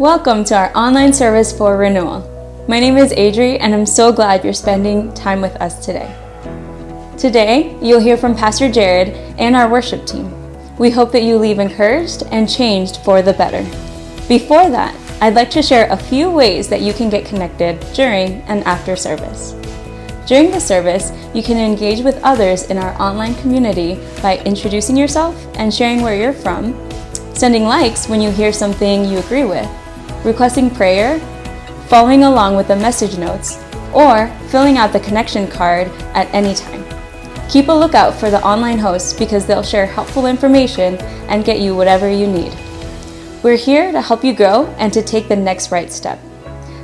Welcome to our online service for renewal. My name is Adri, and I'm so glad you're spending time with us today. Today, you'll hear from Pastor Jared and our worship team. We hope that you leave encouraged and changed for the better. Before that, I'd like to share a few ways that you can get connected during and after service. During the service, you can engage with others in our online community by introducing yourself and sharing where you're from, sending likes when you hear something you agree with, requesting prayer, following along with the message notes, or filling out the connection card at any time. Keep a lookout for the online hosts because they'll share helpful information and get you whatever you need. We're here to help you grow and to take the next right step.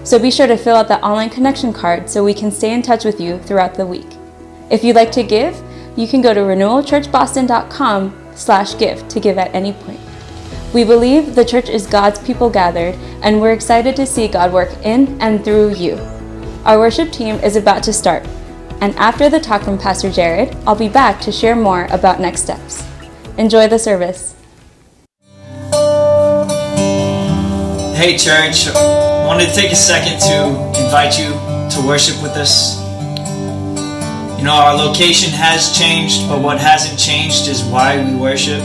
So be sure to fill out the online connection card so we can stay in touch with you throughout the week. If you'd like to give, you can go to renewalchurchboston.com slash give to give at any point. We believe the church is God's people gathered, and we're excited to see God work in and through you. Our worship team is about to start, and after the talk from Pastor Jared, I'll be back to share more about next steps. Enjoy the service. Hey, church. I wanted to take a second to invite you to worship with us. You know, our location has changed, but what hasn't changed is why we worship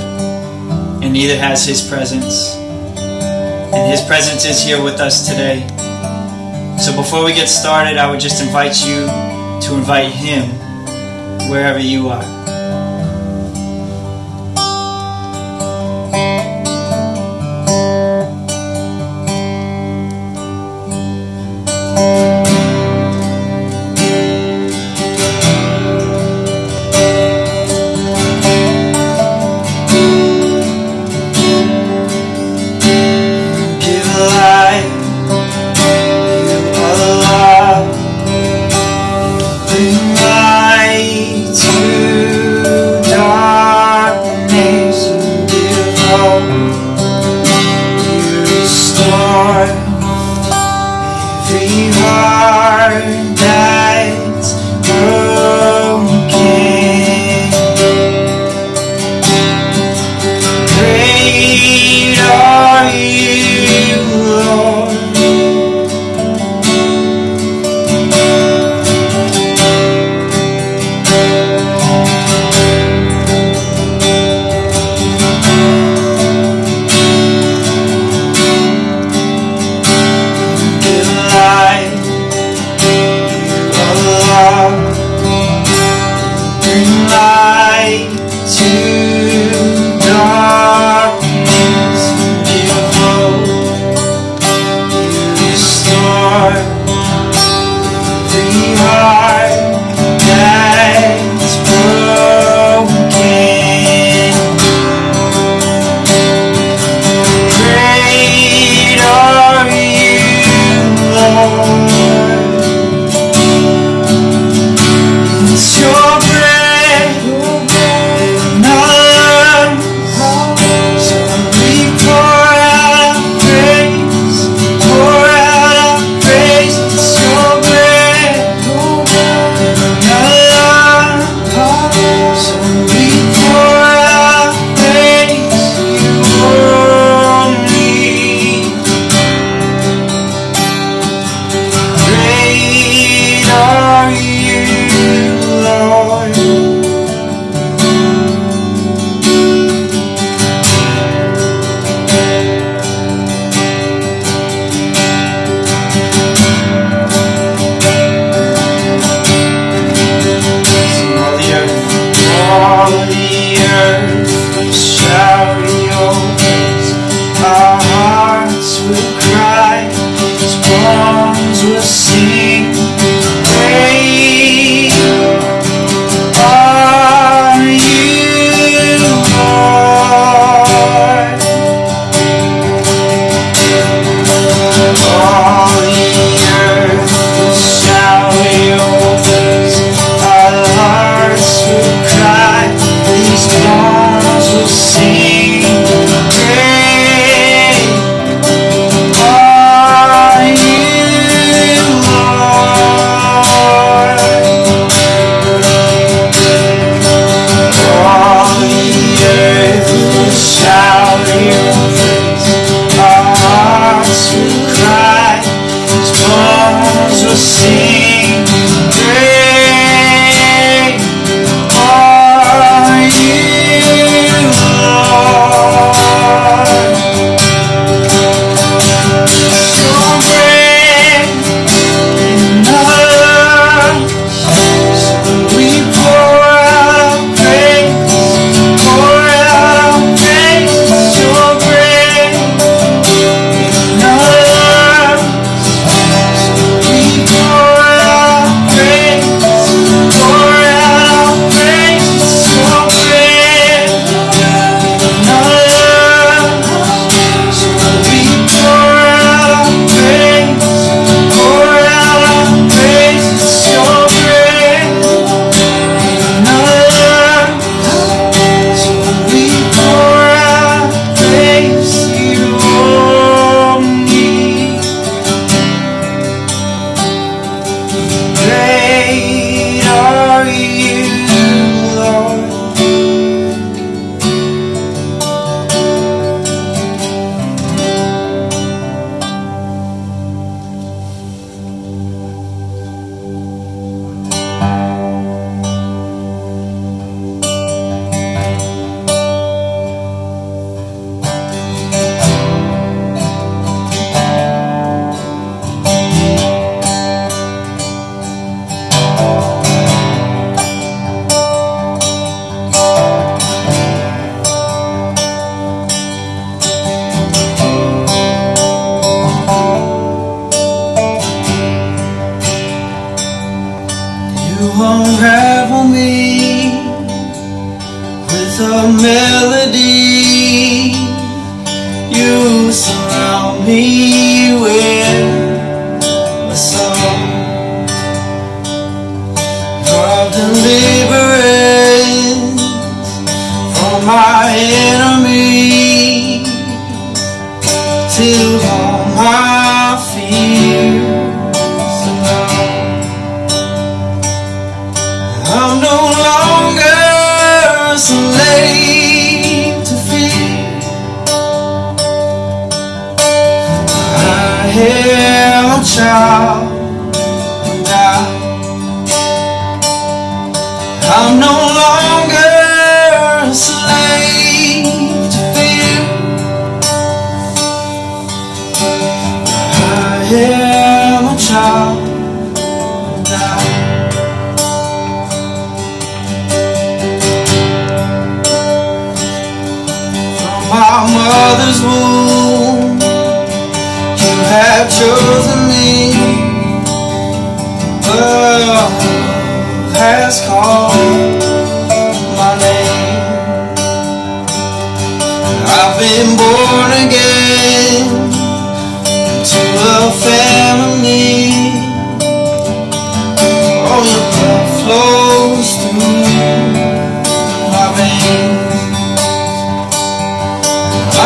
and neither has His presence. And His presence is here with us today. So before we get started, I would just invite you to invite Him wherever you are.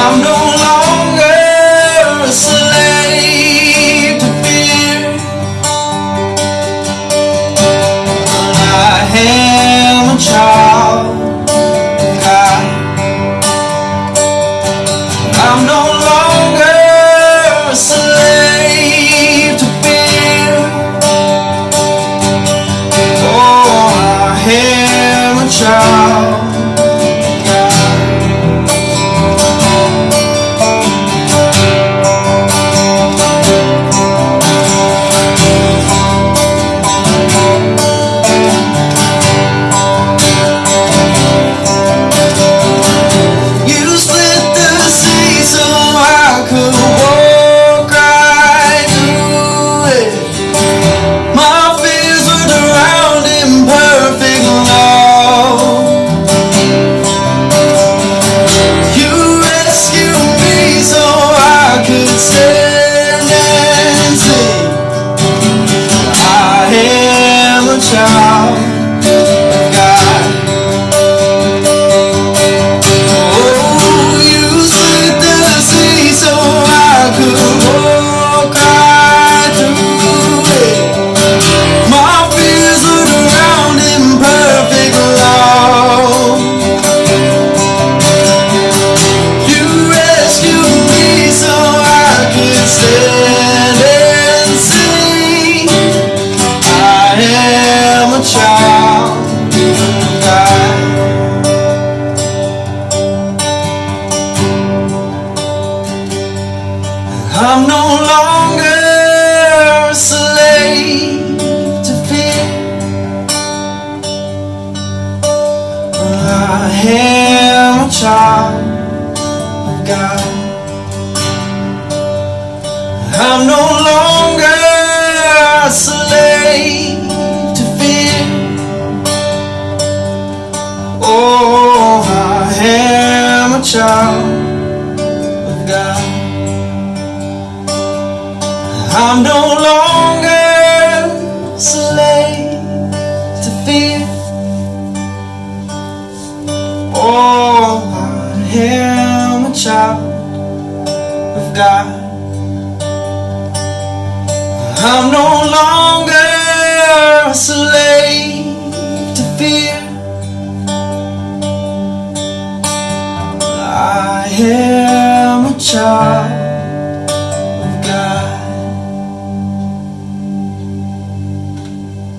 I could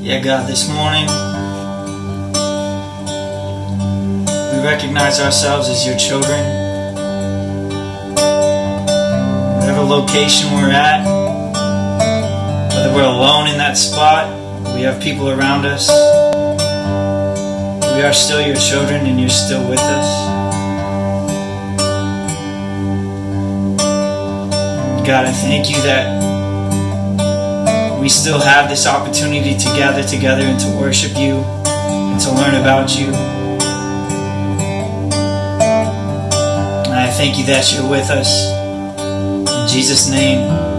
Yeah, God, this morning we recognize ourselves as your children. Whatever location we're at, whether we're alone in that spot, we have people around us. We are still your children and you're still with us. God, I thank you that we still have this opportunity to gather together and to worship you and to learn about you. And I thank you that you're with us. In Jesus' name,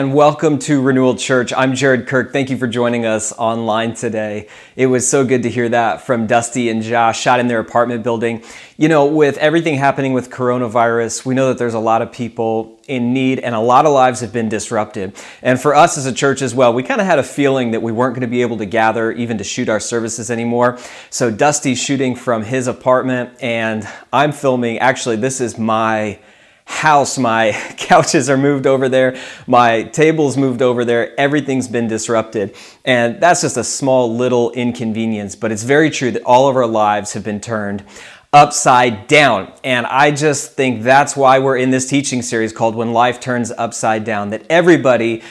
and welcome to Renewal Church. I'm Jared Kirk. Thank you for joining us online today. It was so good to hear that from Dusty and Josh, shot in their apartment building. You know, with everything happening with coronavirus, we know that there's a lot of people in need and a lot of lives have been disrupted. And for us as a church as well, we kind of had a feeling that we weren't going to be able to gather even to shoot our services anymore. So Dusty's shooting from his apartment, and I'm filming. Actually, this is my house. My couches are moved over there. My table's moved over there. Everything's been disrupted. And that's just a small little inconvenience, but it's very true that all of our lives have been turned upside down. And I just think that's why we're in this teaching series called When Life Turns Upside Down, that everybody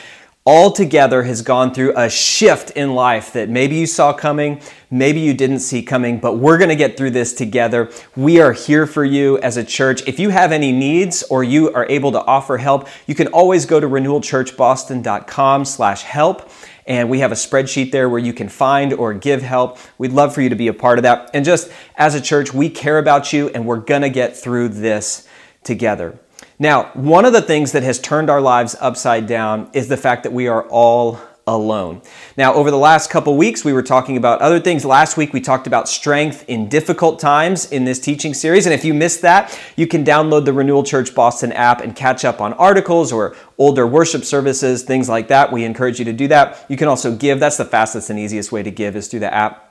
altogether has gone through a shift in life that maybe you saw coming, maybe you didn't see coming, but we're going to get through this together. We are here for you as a church. If you have any needs or you are able to offer help, you can always go to renewalchurchboston.com slash help. And we have a spreadsheet there where you can find or give help. We'd love for you to be a part of that. And just as a church, we care about you and we're going to get through this together. Now, one of the things that has turned our lives upside down is the fact that we are all alone. Now, over the last couple weeks, we were talking about other things. Last week, we talked about strength in difficult times in this teaching series. And if you missed that, you can download the Renewal Church Boston app and catch up on articles or older worship services, things like that. We encourage you to do that. You can also give. That's the fastest and easiest way to give is through the app.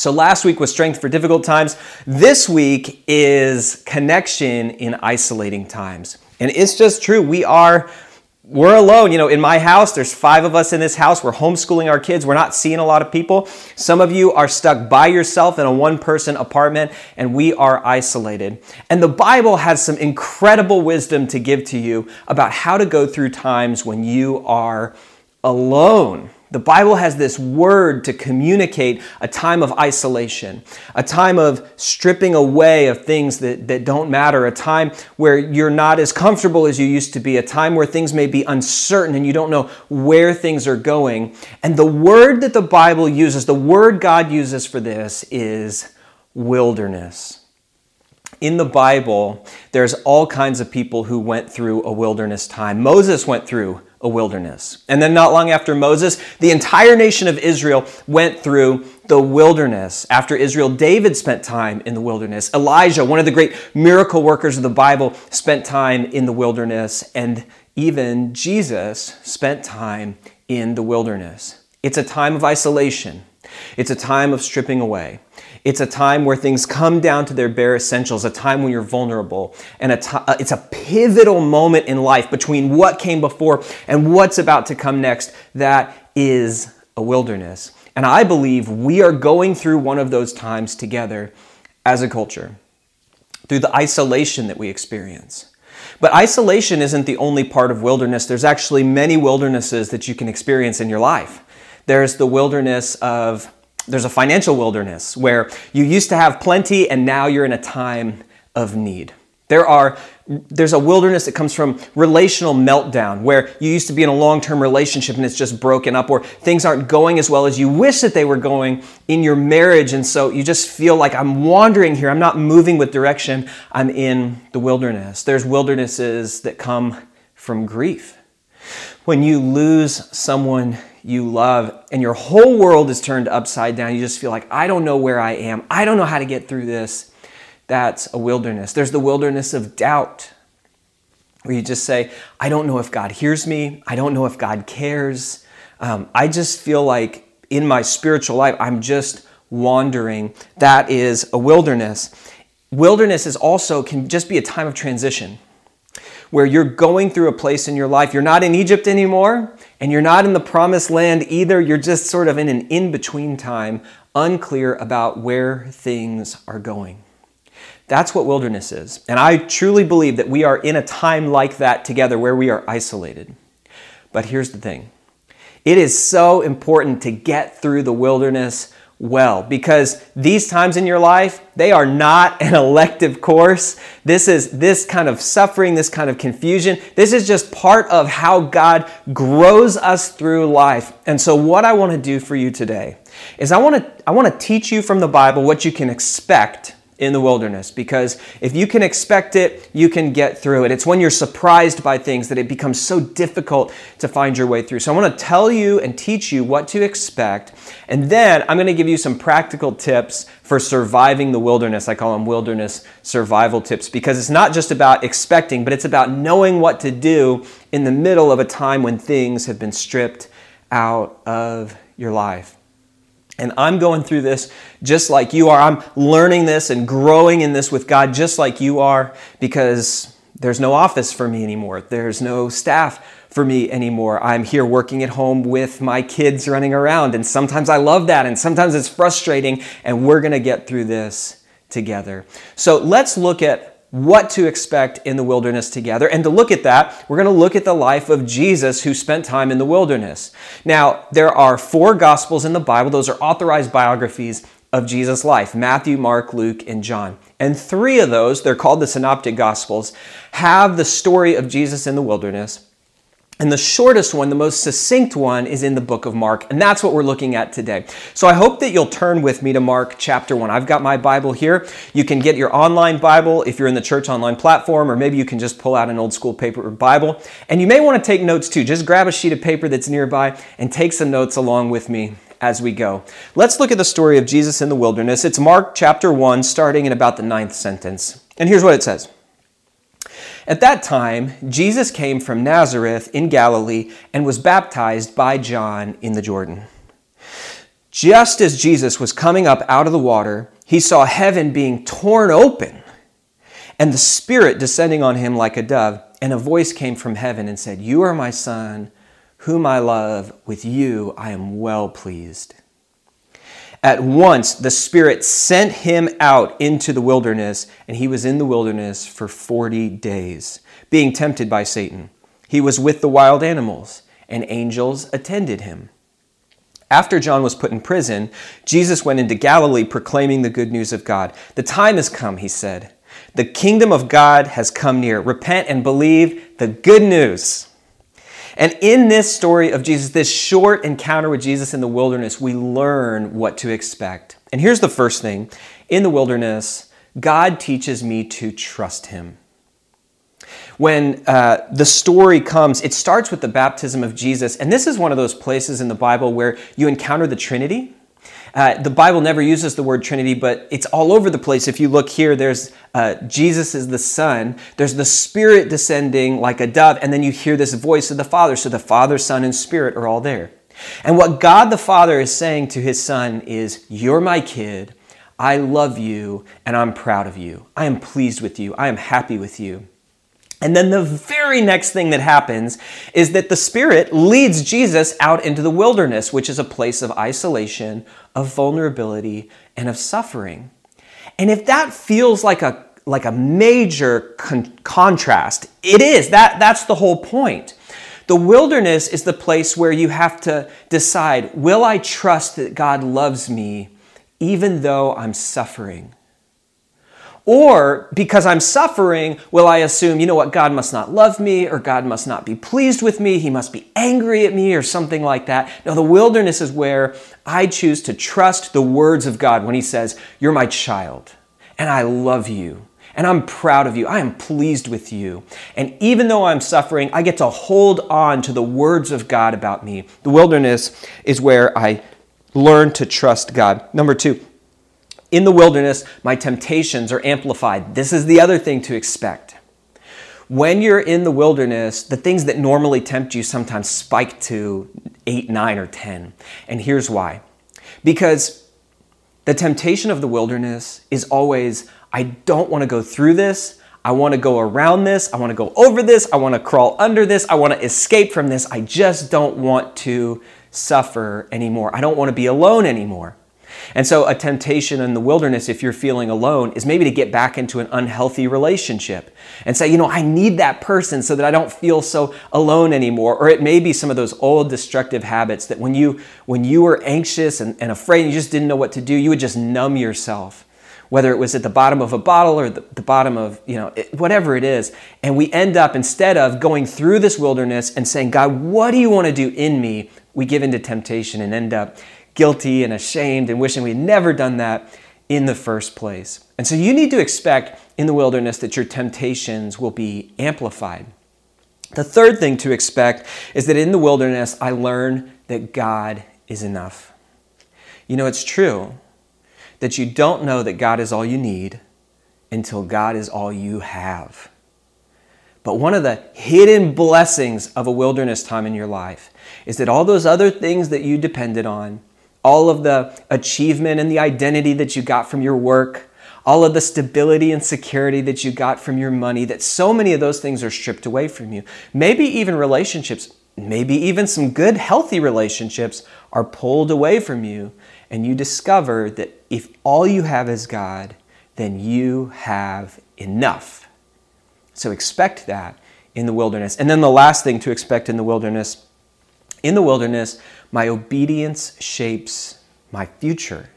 So last week was strength for difficult times. This week is connection in isolating times. And it's just true. We are we're alone. You know, in my house, there's five of us in this house. We're homeschooling our kids. We're not seeing a lot of people. Some of you are stuck by yourself in a one person apartment, and we are isolated. And the Bible has some incredible wisdom to give to you about how to go through times when you are alone. The Bible has this word to communicate a time of isolation, a time of stripping away of things that, that don't matter, a time where you're not as comfortable as you used to be, a time where things may be uncertain and you don't know where things are going. And the word that the Bible uses, the word God uses for this is wilderness. In the Bible, there's all kinds of people who went through a wilderness time. Moses went through a wilderness. And then, not long after Moses, the entire nation of Israel went through the wilderness. After Israel, David spent time in the wilderness. Elijah, one of the great miracle workers of the Bible, spent time in the wilderness. And even Jesus spent time in the wilderness. It's a time of isolation. It's a time of stripping away. It's a time where things come down to their bare essentials, a time when you're vulnerable. And a t- uh, it's a pivotal moment in life between what came before and what's about to come next. That is a wilderness. And I believe we are going through one of those times together as a culture through the isolation that we experience. But isolation isn't the only part of wilderness. There's actually many wildernesses that you can experience in your life. There's the wilderness of, there's a financial wilderness where you used to have plenty and now you're in a time of need. There are there's a wilderness that comes from relational meltdown where you used to be in a long-term relationship and it's just broken up or things aren't going as well as you wish that they were going in your marriage. And so you just feel like I'm wandering here. I'm not moving with direction. I'm in the wilderness. There's wildernesses that come from grief. When you lose someone you love and your whole world is turned upside down you just feel like I don't know where I am I don't know how to get through this that's a wilderness. There's the wilderness of doubt, where you just say, I don't know if God hears me. I don't know if God cares. Um, I just feel like in my spiritual life, I'm just wandering. That is a wilderness. Wilderness is also can just be a time of transition where you're going through a place in your life. You're not in Egypt anymore, and you're not in the promised land either. You're just sort of in an in between time, unclear about where things are going. That's what wilderness is. And I truly believe that we are in a time like that together where we are isolated. But here's the thing it is so important to get through the wilderness well because these times in your life they are not an elective course. This is this kind of suffering this kind of confusion this is just part of how god grows us through life. And so what i want to do for you today is i want to i want to teach you from the bible what you can expect in the wilderness because if you can expect it, you can get through it. It's when you're surprised by things that it becomes so difficult to find your way through. So I want to tell you and teach you what to expect, and then I'm going to give you some practical tips for surviving the wilderness. I call them wilderness survival tips because it's not just about expecting, but it's about knowing what to do in the middle of a time when things have been stripped out of your life. And I'm going through this just like you are. I'm learning this and growing in this with God just like you are because there's no office for me anymore. There's no staff for me anymore. I'm here working at home with my kids running around. And sometimes I love that and sometimes it's frustrating. And we're going to get through this together. So let's look at what to expect in the wilderness together. And to look at that, we're going to look at the life of Jesus who spent time in the wilderness. Now, there are four gospels in the Bible, those are authorized biographies of Jesus' life Matthew, Mark, Luke, and John. And three of those, they're called the Synoptic Gospels, have the story of Jesus in the wilderness. And the shortest one, the most succinct one, is in the book of Mark. And that's what we're looking at today. So I hope that you'll turn with me to Mark chapter 1. I've got my Bible here. You can get your online Bible if you're in the church online platform, or maybe you can just pull out an old school paper Bible. And you may want to take notes too. Just grab a sheet of paper that's nearby and take some notes along with me as we go. Let's look at the story of Jesus in the wilderness. It's Mark chapter 1, starting in about the ninth sentence. And here's what it says. At that time, Jesus came from Nazareth in Galilee and was baptized by John in the Jordan. Just as Jesus was coming up out of the water, he saw heaven being torn open and the Spirit descending on him like a dove. And a voice came from heaven and said, You are my Son, whom I love. With you I am well pleased. At once the Spirit sent him out into the wilderness, and he was in the wilderness for 40 days, being tempted by Satan. He was with the wild animals, and angels attended him. After John was put in prison, Jesus went into Galilee proclaiming the good news of God. The time has come, he said. The kingdom of God has come near. Repent and believe the good news. And in this story of Jesus, this short encounter with Jesus in the wilderness, we learn what to expect. And here's the first thing in the wilderness, God teaches me to trust Him. When uh, the story comes, it starts with the baptism of Jesus. And this is one of those places in the Bible where you encounter the Trinity. Uh, the Bible never uses the word Trinity, but it's all over the place. If you look here, there's uh, Jesus is the Son, there's the Spirit descending like a dove, and then you hear this voice of the Father. So the Father, Son, and Spirit are all there. And what God the Father is saying to his son is, You're my kid. I love you and I'm proud of you. I am pleased with you. I am happy with you. And then the very next thing that happens is that the Spirit leads Jesus out into the wilderness, which is a place of isolation, of vulnerability, and of suffering. And if that feels like a like a major con- contrast, it is. That that's the whole point. The wilderness is the place where you have to decide, will I trust that God loves me even though I'm suffering? Or because I'm suffering, will I assume, you know what, God must not love me, or God must not be pleased with me, He must be angry at me, or something like that? No, the wilderness is where I choose to trust the words of God when He says, You're my child, and I love you, and I'm proud of you, I am pleased with you. And even though I'm suffering, I get to hold on to the words of God about me. The wilderness is where I learn to trust God. Number two, in the wilderness, my temptations are amplified. This is the other thing to expect. When you're in the wilderness, the things that normally tempt you sometimes spike to 8, 9, or 10. And here's why. Because the temptation of the wilderness is always I don't want to go through this. I want to go around this. I want to go over this. I want to crawl under this. I want to escape from this. I just don't want to suffer anymore. I don't want to be alone anymore. And so, a temptation in the wilderness, if you're feeling alone, is maybe to get back into an unhealthy relationship and say, you know, I need that person so that I don't feel so alone anymore. Or it may be some of those old destructive habits that when you when you were anxious and, and afraid, you just didn't know what to do, you would just numb yourself. Whether it was at the bottom of a bottle or the, the bottom of, you know, it, whatever it is. And we end up, instead of going through this wilderness and saying, God, what do you want to do in me? We give into temptation and end up guilty and ashamed and wishing we'd never done that in the first place. And so you need to expect in the wilderness that your temptations will be amplified. The third thing to expect is that in the wilderness, I learn that God is enough. You know, it's true that you don't know that God is all you need until God is all you have. But one of the hidden blessings of a wilderness time in your life is that all those other things that you depended on, all of the achievement and the identity that you got from your work, all of the stability and security that you got from your money, that so many of those things are stripped away from you. Maybe even relationships, maybe even some good, healthy relationships are pulled away from you, and you discover that if all you have is God, then you have enough. So expect that in the wilderness. And then the last thing to expect in the wilderness in the wilderness, my obedience shapes my future.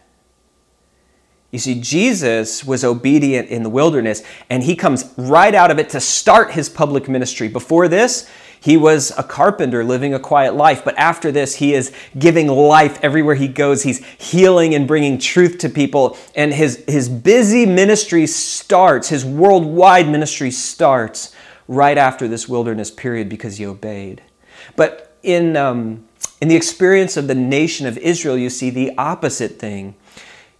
You see, Jesus was obedient in the wilderness, and he comes right out of it to start his public ministry. Before this, he was a carpenter living a quiet life, but after this, he is giving life everywhere he goes. He's healing and bringing truth to people, and his, his busy ministry starts, his worldwide ministry starts right after this wilderness period because he obeyed. But in, um, in the experience of the nation of Israel, you see the opposite thing.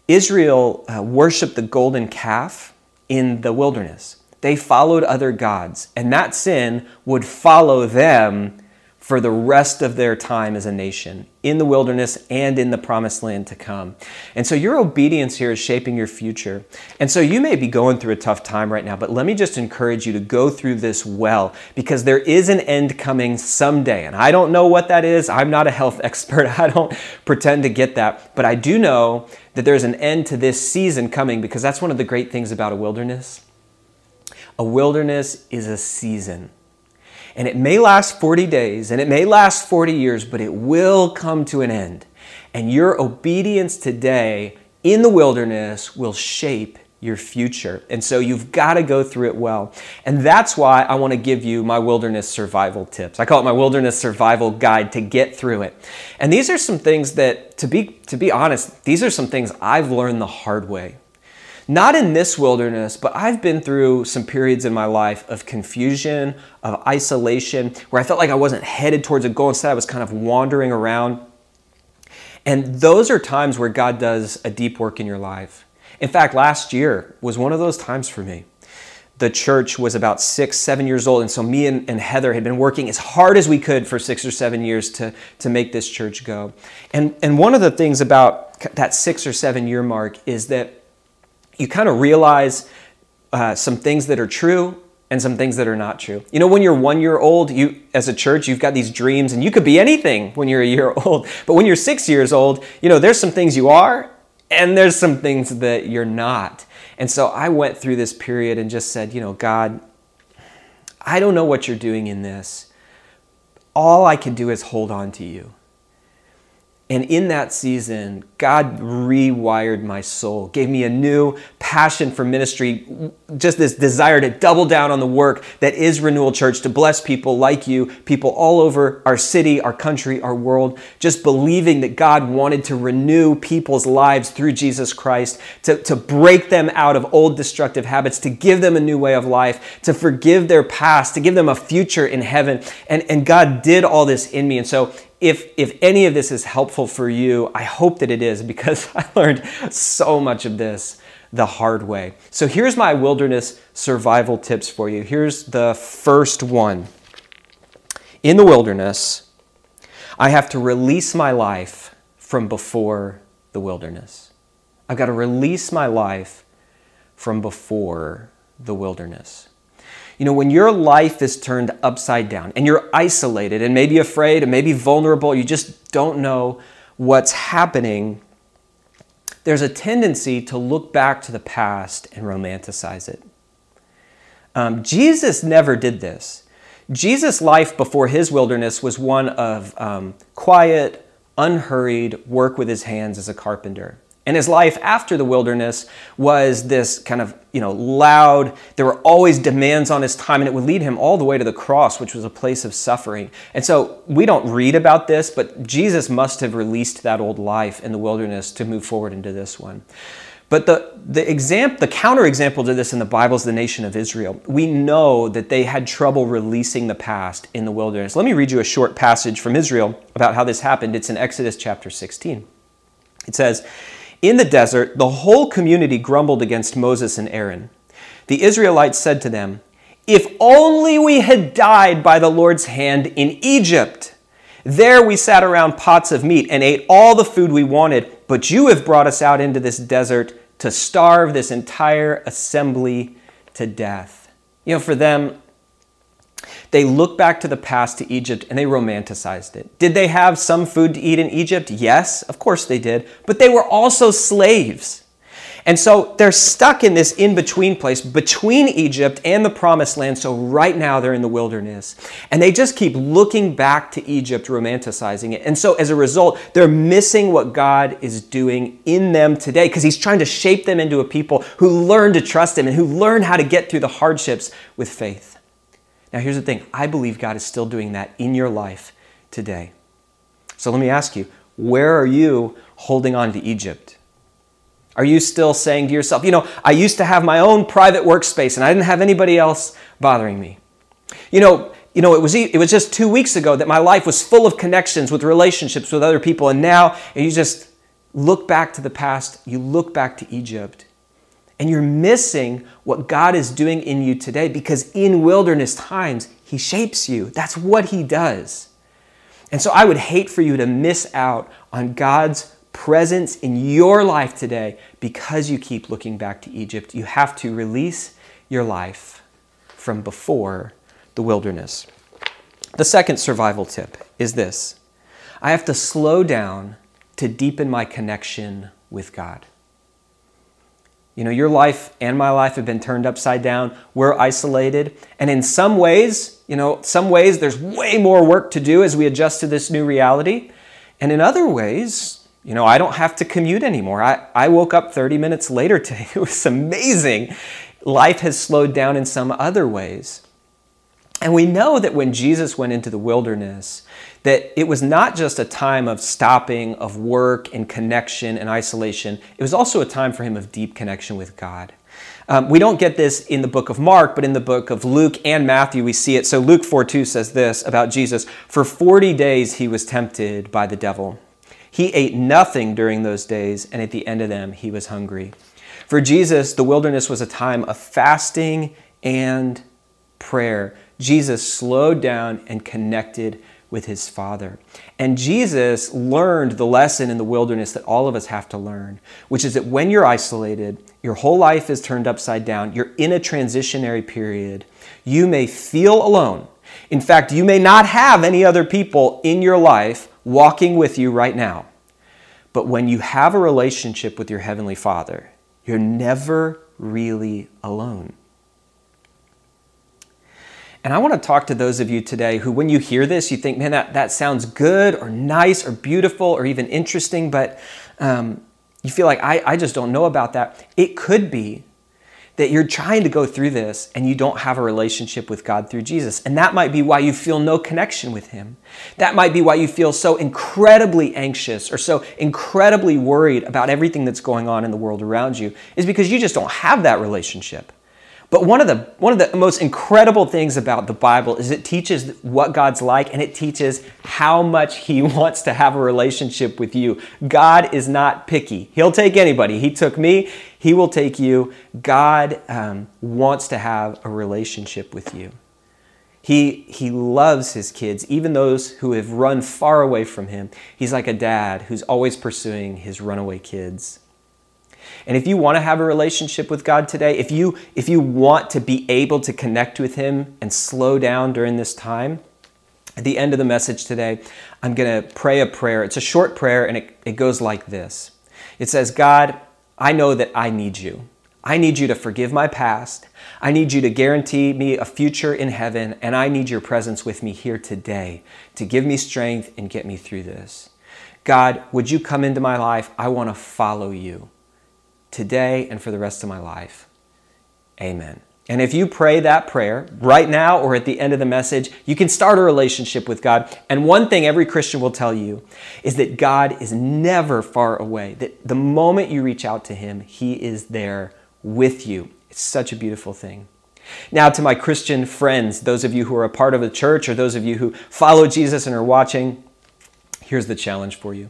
Israel uh, worshiped the golden calf in the wilderness. They followed other gods, and that sin would follow them for the rest of their time as a nation in the wilderness and in the promised land to come. And so your obedience here is shaping your future. And so you may be going through a tough time right now, but let me just encourage you to go through this well because there is an end coming someday. And I don't know what that is. I'm not a health expert. I don't pretend to get that. But I do know that there's an end to this season coming because that's one of the great things about a wilderness. A wilderness is a season. And it may last 40 days and it may last 40 years, but it will come to an end. And your obedience today in the wilderness will shape your future. And so you've got to go through it well. And that's why I want to give you my wilderness survival tips. I call it my wilderness survival guide to get through it. And these are some things that to be to be honest, these are some things I've learned the hard way. Not in this wilderness, but I've been through some periods in my life of confusion, of isolation, where I felt like I wasn't headed towards a goal. Instead, I was kind of wandering around. And those are times where God does a deep work in your life. In fact, last year was one of those times for me. the church was about six, seven years old. And so me and, and, Heather had been working as hard as we could for six or seven years to, to make this church go. And, and one of the things about that six or seven year mark is that you kind of realize uh, some things that are true and some things that are not true. You know, when you're one year old, you as a church, you've got these dreams, and you could be anything when you're a year old. But when you're six years old, you know, there's some things you are, and there's some things that you're not. And so I went through this period and just said, you know, God, I don't know what you're doing in this. All I can do is hold on to you. And in that season, God rewired my soul, gave me a new passion for ministry, just this desire to double down on the work that is Renewal Church, to bless people like you, people all over our city, our country, our world, just believing that God wanted to renew people's lives through Jesus Christ, to, to break them out of old destructive habits, to give them a new way of life, to forgive their past, to give them a future in heaven. And, and God did all this in me. And so if if any of this is helpful for you, I hope that it is because I learned so much of this the hard way. So here's my wilderness survival tips for you. Here's the first one. In the wilderness, I have to release my life from before the wilderness. I've got to release my life from before the wilderness. You know, when your life is turned upside down and you're isolated and maybe afraid and maybe vulnerable, you just don't know what's happening, there's a tendency to look back to the past and romanticize it. Um, Jesus never did this. Jesus' life before his wilderness was one of um, quiet, unhurried work with his hands as a carpenter. And his life after the wilderness was this kind of, you know, loud, there were always demands on his time, and it would lead him all the way to the cross, which was a place of suffering. And so we don't read about this, but Jesus must have released that old life in the wilderness to move forward into this one. But the, the example, the counterexample to this in the Bible is the nation of Israel. We know that they had trouble releasing the past in the wilderness. Let me read you a short passage from Israel about how this happened. It's in Exodus chapter 16. It says, in the desert, the whole community grumbled against Moses and Aaron. The Israelites said to them, If only we had died by the Lord's hand in Egypt. There we sat around pots of meat and ate all the food we wanted, but you have brought us out into this desert to starve this entire assembly to death. You know, for them, they look back to the past to Egypt and they romanticized it. Did they have some food to eat in Egypt? Yes, of course they did. But they were also slaves. And so they're stuck in this in between place between Egypt and the promised land. So right now they're in the wilderness. And they just keep looking back to Egypt, romanticizing it. And so as a result, they're missing what God is doing in them today because He's trying to shape them into a people who learn to trust Him and who learn how to get through the hardships with faith. Now, here's the thing I believe God is still doing that in your life today. So let me ask you where are you holding on to Egypt? Are you still saying to yourself, you know, I used to have my own private workspace and I didn't have anybody else bothering me? You know, you know, it was it was just 2 weeks ago that my life was full of connections with relationships with other people and now you just look back to the past, you look back to Egypt and you're missing what God is doing in you today because in wilderness times, He shapes you. That's what He does. And so I would hate for you to miss out on God's presence in your life today because you keep looking back to Egypt. You have to release your life from before the wilderness. The second survival tip is this I have to slow down to deepen my connection with God. You know, your life and my life have been turned upside down. We're isolated. And in some ways, you know, some ways there's way more work to do as we adjust to this new reality. And in other ways, you know, I don't have to commute anymore. I, I woke up 30 minutes later today. It was amazing. Life has slowed down in some other ways. And we know that when Jesus went into the wilderness, that it was not just a time of stopping, of work and connection and isolation, it was also a time for him of deep connection with God. Um, we don't get this in the book of Mark, but in the book of Luke and Matthew, we see it. So Luke 4 2 says this about Jesus For 40 days he was tempted by the devil. He ate nothing during those days, and at the end of them, he was hungry. For Jesus, the wilderness was a time of fasting and prayer. Jesus slowed down and connected with his Father. And Jesus learned the lesson in the wilderness that all of us have to learn, which is that when you're isolated, your whole life is turned upside down, you're in a transitionary period, you may feel alone. In fact, you may not have any other people in your life walking with you right now. But when you have a relationship with your Heavenly Father, you're never really alone. And I want to talk to those of you today who, when you hear this, you think, man, that, that sounds good or nice or beautiful or even interesting, but um, you feel like I, I just don't know about that. It could be that you're trying to go through this and you don't have a relationship with God through Jesus. And that might be why you feel no connection with Him. That might be why you feel so incredibly anxious or so incredibly worried about everything that's going on in the world around you, is because you just don't have that relationship. But one of the one of the most incredible things about the Bible is it teaches what God's like and it teaches how much he wants to have a relationship with you. God is not picky. He'll take anybody. He took me, he will take you. God um, wants to have a relationship with you. He, he loves his kids, even those who have run far away from him. He's like a dad who's always pursuing his runaway kids. And if you want to have a relationship with God today, if you if you want to be able to connect with him and slow down during this time, at the end of the message today, I'm going to pray a prayer. It's a short prayer and it, it goes like this. It says, God, I know that I need you. I need you to forgive my past. I need you to guarantee me a future in heaven, and I need your presence with me here today to give me strength and get me through this. God, would you come into my life? I want to follow you today and for the rest of my life. Amen. And if you pray that prayer right now or at the end of the message, you can start a relationship with God. And one thing every Christian will tell you is that God is never far away, that the moment you reach out to Him, He is there with you. It's such a beautiful thing. Now, to my Christian friends, those of you who are a part of a church or those of you who follow Jesus and are watching, here's the challenge for you.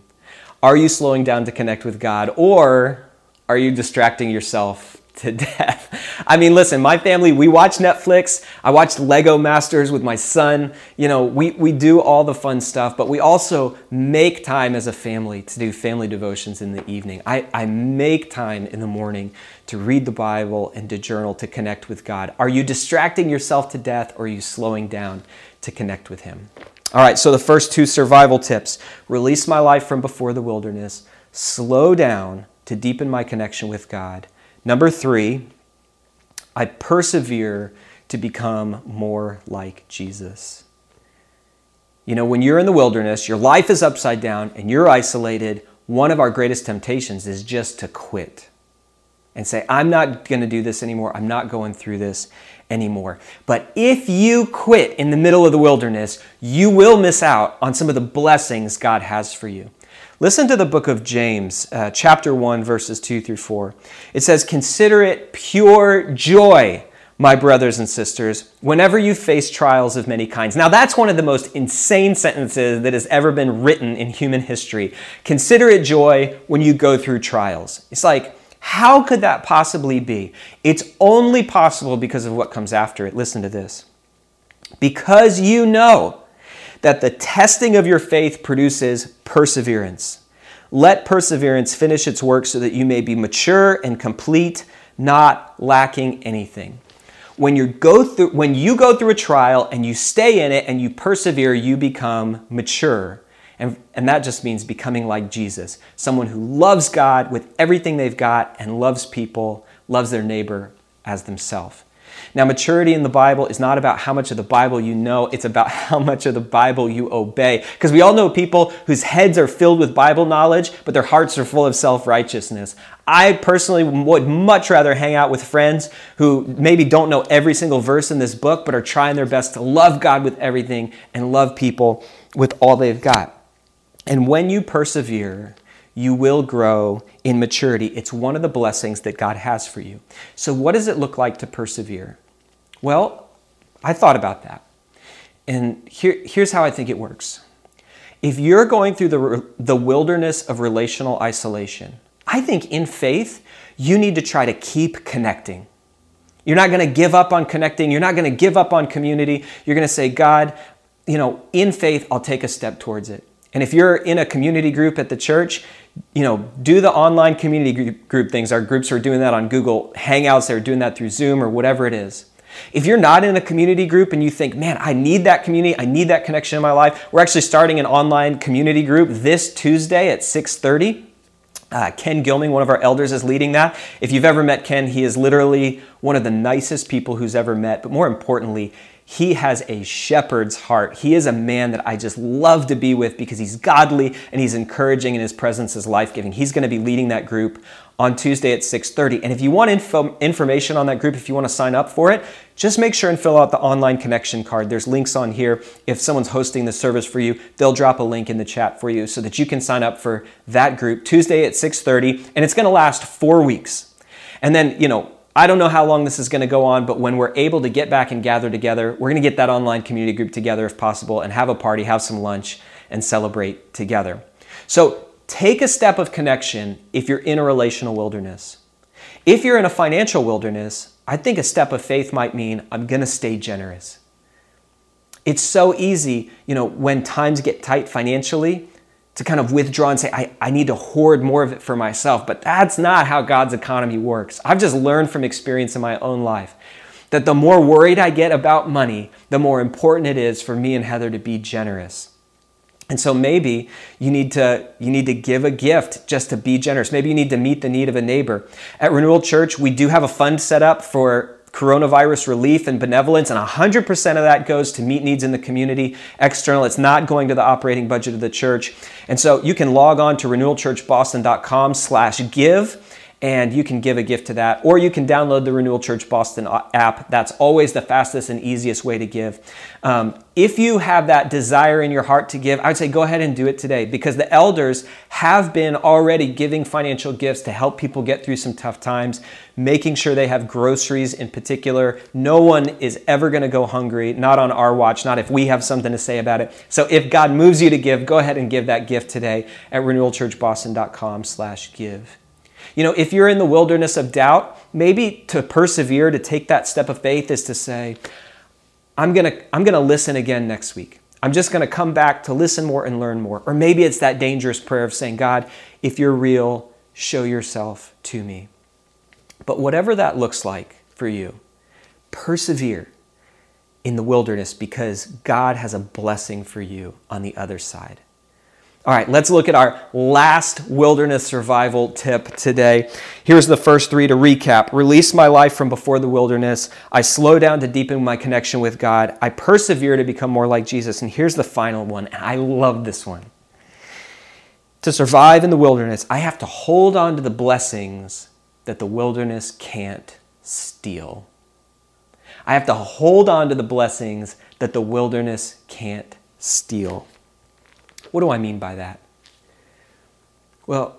Are you slowing down to connect with God or are you distracting yourself to death? I mean, listen, my family, we watch Netflix. I watch Lego Masters with my son. You know, we, we do all the fun stuff, but we also make time as a family to do family devotions in the evening. I, I make time in the morning to read the Bible and to journal to connect with God. Are you distracting yourself to death or are you slowing down to connect with Him? All right, so the first two survival tips release my life from before the wilderness, slow down to deepen my connection with God. Number three, I persevere to become more like Jesus. You know, when you're in the wilderness, your life is upside down and you're isolated, one of our greatest temptations is just to quit and say, I'm not going to do this anymore. I'm not going through this anymore. But if you quit in the middle of the wilderness, you will miss out on some of the blessings God has for you. Listen to the book of James, uh, chapter 1, verses 2 through 4. It says, Consider it pure joy, my brothers and sisters, whenever you face trials of many kinds. Now, that's one of the most insane sentences that has ever been written in human history. Consider it joy when you go through trials. It's like, how could that possibly be? It's only possible because of what comes after it. Listen to this. Because you know that the testing of your faith produces perseverance. Let perseverance finish its work so that you may be mature and complete, not lacking anything. When you go through when you go through a trial and you stay in it and you persevere, you become mature. And, and that just means becoming like Jesus, someone who loves God with everything they've got and loves people, loves their neighbor as themselves. Now, maturity in the Bible is not about how much of the Bible you know, it's about how much of the Bible you obey. Because we all know people whose heads are filled with Bible knowledge, but their hearts are full of self righteousness. I personally would much rather hang out with friends who maybe don't know every single verse in this book, but are trying their best to love God with everything and love people with all they've got. And when you persevere, you will grow in maturity. It's one of the blessings that God has for you. So, what does it look like to persevere? Well, I thought about that. And here, here's how I think it works. If you're going through the, the wilderness of relational isolation, I think in faith, you need to try to keep connecting. You're not going to give up on connecting. You're not going to give up on community. You're going to say, God, you know, in faith, I'll take a step towards it. And if you're in a community group at the church, you know, do the online community group things. Our groups are doing that on Google Hangouts, they're doing that through Zoom or whatever it is. If you're not in a community group and you think, man, I need that community, I need that connection in my life, we're actually starting an online community group this Tuesday at 6:30. Uh, Ken Gilming, one of our elders, is leading that. If you've ever met Ken, he is literally one of the nicest people who's ever met. But more importantly, he has a shepherd's heart. He is a man that I just love to be with because he's godly and he's encouraging and his presence is life-giving. He's going to be leading that group on Tuesday at 6:30. And if you want info, information on that group, if you want to sign up for it, just make sure and fill out the online connection card. There's links on here. If someone's hosting the service for you, they'll drop a link in the chat for you so that you can sign up for that group Tuesday at 6:30, and it's going to last 4 weeks. And then, you know, I don't know how long this is going to go on, but when we're able to get back and gather together, we're going to get that online community group together if possible and have a party, have some lunch, and celebrate together. So take a step of connection if you're in a relational wilderness. If you're in a financial wilderness, I think a step of faith might mean I'm going to stay generous. It's so easy, you know, when times get tight financially to kind of withdraw and say, I, I need to hoard more of it for myself. But that's not how God's economy works. I've just learned from experience in my own life that the more worried I get about money, the more important it is for me and Heather to be generous. And so maybe you need to you need to give a gift just to be generous. Maybe you need to meet the need of a neighbor. At Renewal Church, we do have a fund set up for coronavirus relief and benevolence, and 100% of that goes to meet needs in the community external. It's not going to the operating budget of the church. And so you can log on to renewalchurchboston.com slash give and you can give a gift to that. Or you can download the Renewal Church Boston app. That's always the fastest and easiest way to give. Um, if you have that desire in your heart to give, I would say go ahead and do it today because the elders have been already giving financial gifts to help people get through some tough times, making sure they have groceries in particular. No one is ever going to go hungry, not on our watch, not if we have something to say about it. So if God moves you to give, go ahead and give that gift today at renewalchurchboston.com slash give. You know, if you're in the wilderness of doubt, maybe to persevere, to take that step of faith is to say, I'm going to I'm going to listen again next week. I'm just going to come back to listen more and learn more. Or maybe it's that dangerous prayer of saying, God, if you're real, show yourself to me. But whatever that looks like for you, persevere in the wilderness because God has a blessing for you on the other side. All right, let's look at our last wilderness survival tip today. Here's the first three to recap release my life from before the wilderness. I slow down to deepen my connection with God. I persevere to become more like Jesus. And here's the final one. I love this one. To survive in the wilderness, I have to hold on to the blessings that the wilderness can't steal. I have to hold on to the blessings that the wilderness can't steal. What do I mean by that? Well,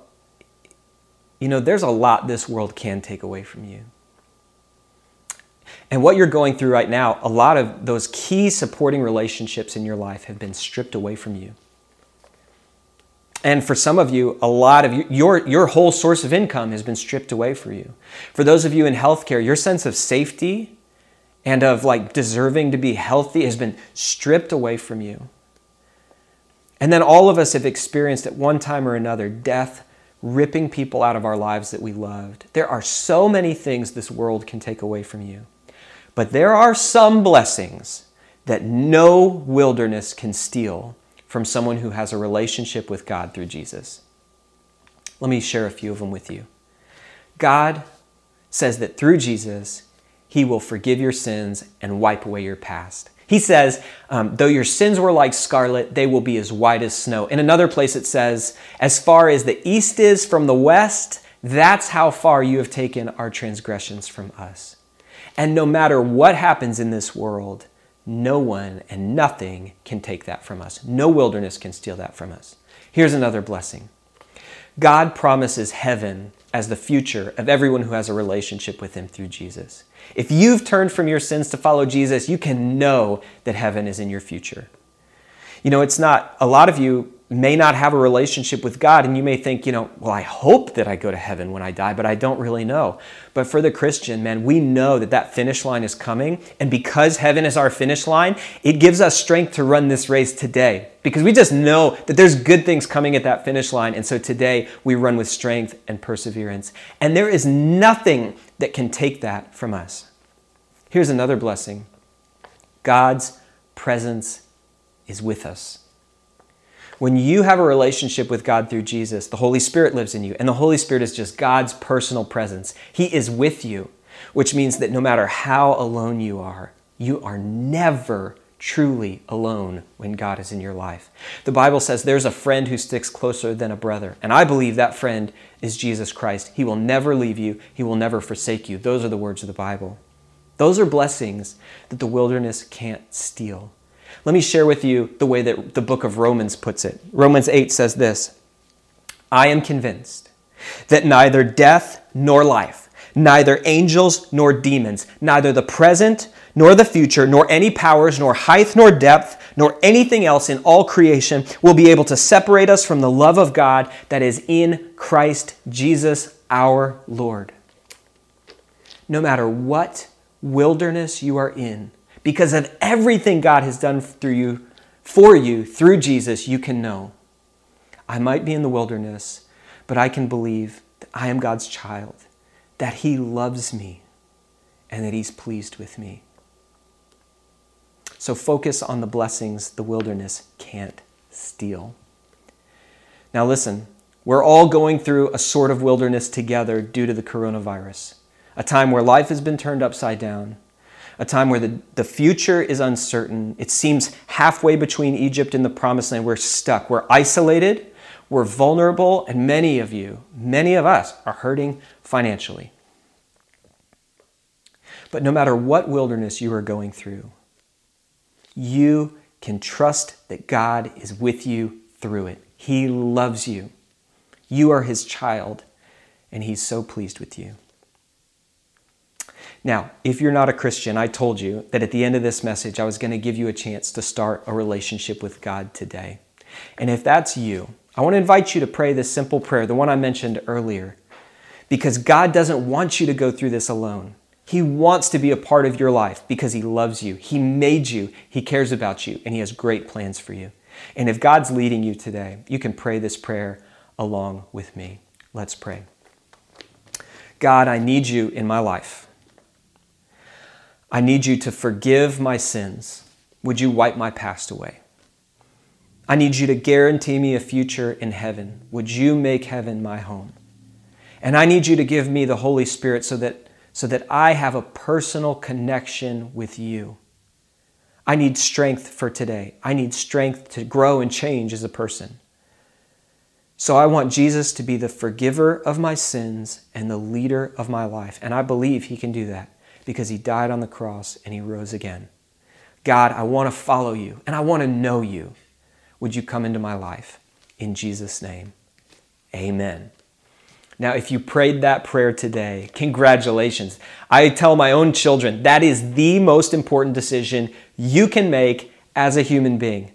you know, there's a lot this world can take away from you. And what you're going through right now, a lot of those key supporting relationships in your life have been stripped away from you. And for some of you, a lot of you, your, your whole source of income has been stripped away for you. For those of you in healthcare, your sense of safety and of like deserving to be healthy has been stripped away from you. And then all of us have experienced at one time or another death ripping people out of our lives that we loved. There are so many things this world can take away from you. But there are some blessings that no wilderness can steal from someone who has a relationship with God through Jesus. Let me share a few of them with you. God says that through Jesus, He will forgive your sins and wipe away your past. He says, um, though your sins were like scarlet, they will be as white as snow. In another place, it says, as far as the east is from the west, that's how far you have taken our transgressions from us. And no matter what happens in this world, no one and nothing can take that from us. No wilderness can steal that from us. Here's another blessing God promises heaven as the future of everyone who has a relationship with Him through Jesus. If you've turned from your sins to follow Jesus, you can know that heaven is in your future. You know, it's not, a lot of you may not have a relationship with God, and you may think, you know, well, I hope that I go to heaven when I die, but I don't really know. But for the Christian, man, we know that that finish line is coming. And because heaven is our finish line, it gives us strength to run this race today because we just know that there's good things coming at that finish line. And so today we run with strength and perseverance. And there is nothing that can take that from us. Here's another blessing God's presence is with us. When you have a relationship with God through Jesus, the Holy Spirit lives in you, and the Holy Spirit is just God's personal presence. He is with you, which means that no matter how alone you are, you are never truly alone when God is in your life. The Bible says there's a friend who sticks closer than a brother, and I believe that friend is Jesus Christ. He will never leave you, He will never forsake you. Those are the words of the Bible. Those are blessings that the wilderness can't steal. Let me share with you the way that the book of Romans puts it. Romans 8 says this I am convinced that neither death nor life, neither angels nor demons, neither the present nor the future, nor any powers, nor height, nor depth, nor anything else in all creation will be able to separate us from the love of God that is in Christ Jesus our Lord. No matter what wilderness you are in, because of everything God has done through you, for you through Jesus, you can know I might be in the wilderness, but I can believe that I am God's child, that He loves me, and that He's pleased with me. So focus on the blessings the wilderness can't steal. Now, listen, we're all going through a sort of wilderness together due to the coronavirus, a time where life has been turned upside down, a time where the, the future is uncertain. It seems halfway between Egypt and the promised land. We're stuck, we're isolated, we're vulnerable, and many of you, many of us, are hurting financially. But no matter what wilderness you are going through, you can trust that God is with you through it. He loves you. You are His child, and He's so pleased with you. Now, if you're not a Christian, I told you that at the end of this message, I was going to give you a chance to start a relationship with God today. And if that's you, I want to invite you to pray this simple prayer, the one I mentioned earlier, because God doesn't want you to go through this alone. He wants to be a part of your life because He loves you. He made you, He cares about you, and He has great plans for you. And if God's leading you today, you can pray this prayer along with me. Let's pray. God, I need you in my life. I need you to forgive my sins. Would you wipe my past away? I need you to guarantee me a future in heaven. Would you make heaven my home? And I need you to give me the Holy Spirit so that so that I have a personal connection with you. I need strength for today. I need strength to grow and change as a person. So I want Jesus to be the forgiver of my sins and the leader of my life. And I believe he can do that because he died on the cross and he rose again. God, I want to follow you and I want to know you. Would you come into my life? In Jesus' name, amen. Now, if you prayed that prayer today, congratulations. I tell my own children that is the most important decision you can make as a human being.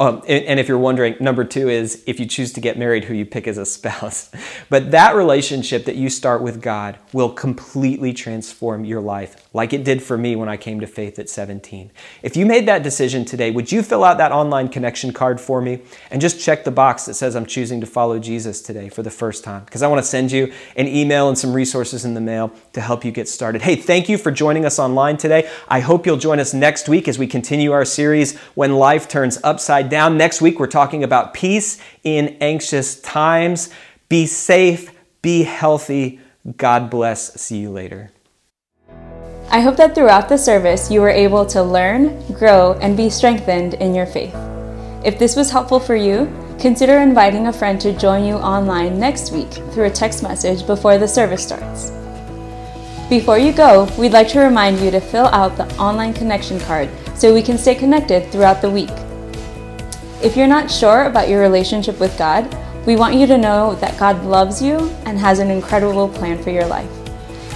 Um, and, and, if you're wondering, number two is if you choose to get married, who you pick as a spouse. But that relationship that you start with God will completely transform your life, like it did for me when I came to faith at 17. If you made that decision today, would you fill out that online connection card for me and just check the box that says I'm choosing to follow Jesus today for the first time? Because I want to send you an email and some resources in the mail to help you get started. Hey, thank you for joining us online today. I hope you'll join us next week as we continue our series, When Life Turns Upside down. Next week, we're talking about peace in anxious times. Be safe, be healthy. God bless. See you later. I hope that throughout the service you were able to learn, grow, and be strengthened in your faith. If this was helpful for you, consider inviting a friend to join you online next week through a text message before the service starts. Before you go, we'd like to remind you to fill out the online connection card so we can stay connected throughout the week. If you're not sure about your relationship with God, we want you to know that God loves you and has an incredible plan for your life.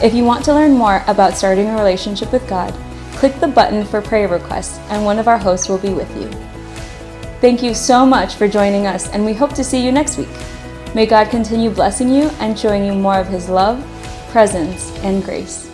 If you want to learn more about starting a relationship with God, click the button for prayer requests and one of our hosts will be with you. Thank you so much for joining us, and we hope to see you next week. May God continue blessing you and showing you more of His love, presence, and grace.